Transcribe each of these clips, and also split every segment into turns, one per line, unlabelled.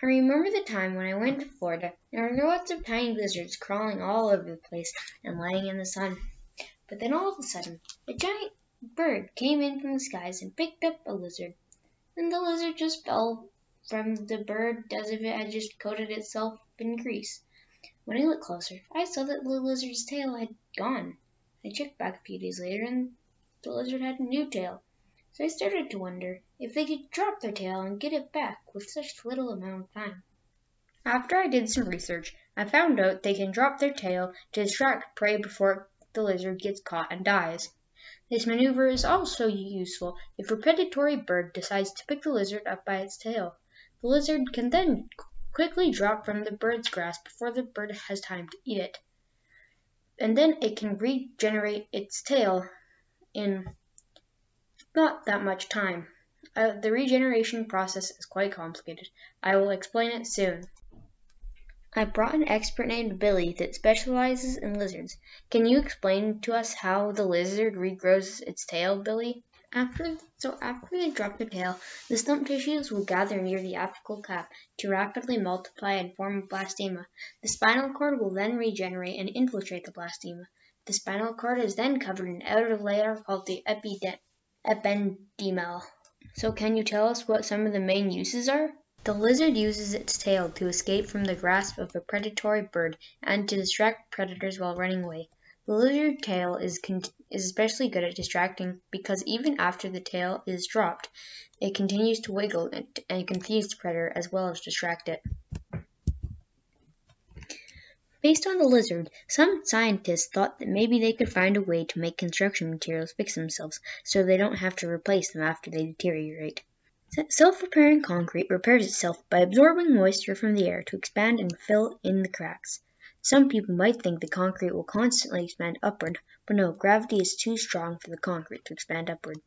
I remember the time when I went to Florida. There were lots of tiny lizards crawling all over the place and lying in the sun. But then all of a sudden, a giant bird came in from the skies and picked up a lizard. Then the lizard just fell from the bird as if it had just coated itself in grease. When I looked closer, I saw that the lizard's tail had gone. I checked back a few days later and the lizard had a new tail. So I started to wonder if they could drop their tail and get it back with such little amount of time. After I did some research, I found out they can drop their tail to distract prey before the lizard gets caught and dies. This maneuver is also useful if a predatory bird decides to pick the lizard up by its tail. The lizard can then quickly drop from the bird's grasp before the bird has time to eat it. And then it can regenerate its tail in not that much time. Uh, the regeneration process is quite complicated. I will explain it soon. I brought an expert named Billy that specializes in lizards. Can you explain to us how the lizard regrows its tail, Billy? After, so after they drop the tail, the stump tissues will gather near the apical cap to rapidly multiply and form a blastema. The spinal cord will then regenerate and infiltrate the blastema. The spinal cord is then covered in an outer layer called the epidermis ependymal. So can you tell us what some of the main uses are? The lizard uses its tail to escape from the grasp of a predatory bird and to distract predators while running away. The lizard tail is, is especially good at distracting because even after the tail is dropped, it continues to wiggle and, and confuse the predator as well as distract it. Based on the lizard, some scientists thought that maybe they could find a way to make construction materials fix themselves so they don't have to replace them after they deteriorate. Self-repairing concrete repairs itself by absorbing moisture from the air to expand and fill in the cracks. Some people might think the concrete will constantly expand upward, but no, gravity is too strong for the concrete to expand upward.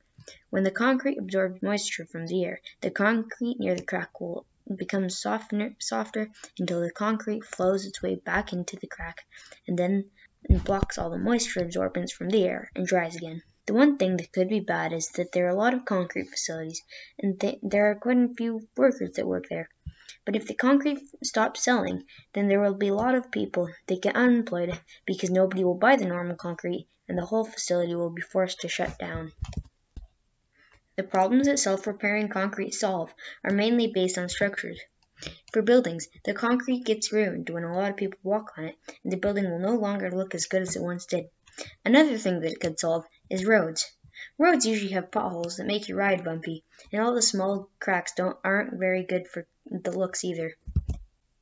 When the concrete absorbs moisture from the air, the concrete near the crack will becomes softer, softer until the concrete flows its way back into the crack and then blocks all the moisture absorbance from the air and dries again. The one thing that could be bad is that there are a lot of concrete facilities and th- there are quite a few workers that work there. But if the concrete stops selling, then there will be a lot of people that get unemployed because nobody will buy the normal concrete and the whole facility will be forced to shut down. The problems that self-repairing concrete solve are mainly based on structures. For buildings, the concrete gets ruined when a lot of people walk on it, and the building will no longer look as good as it once did. Another thing that it could solve is roads. Roads usually have potholes that make your ride bumpy, and all the small cracks don't aren't very good for the looks either.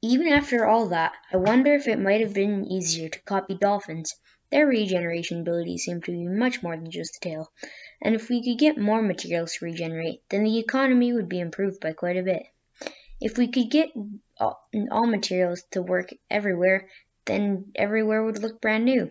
Even after all that, I wonder if it might have been easier to copy dolphins. Their regeneration abilities seem to be much more than just the tail and if we could get more materials to regenerate, then the economy would be improved by quite a bit. If we could get all, all materials to work everywhere, then everywhere would look brand new.